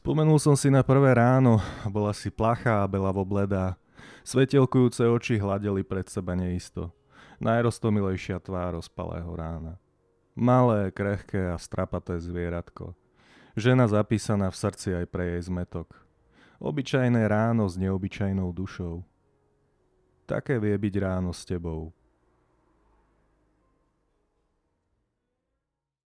Spomenul som si na prvé ráno, bola si plachá a belavo bledá. Svetelkujúce oči hladeli pred seba neisto. Najrostomilejšia tvár ospalého rána. Malé, krehké a strapaté zvieratko. Žena zapísaná v srdci aj pre jej zmetok. Obyčajné ráno s neobyčajnou dušou. Také vie byť ráno s tebou,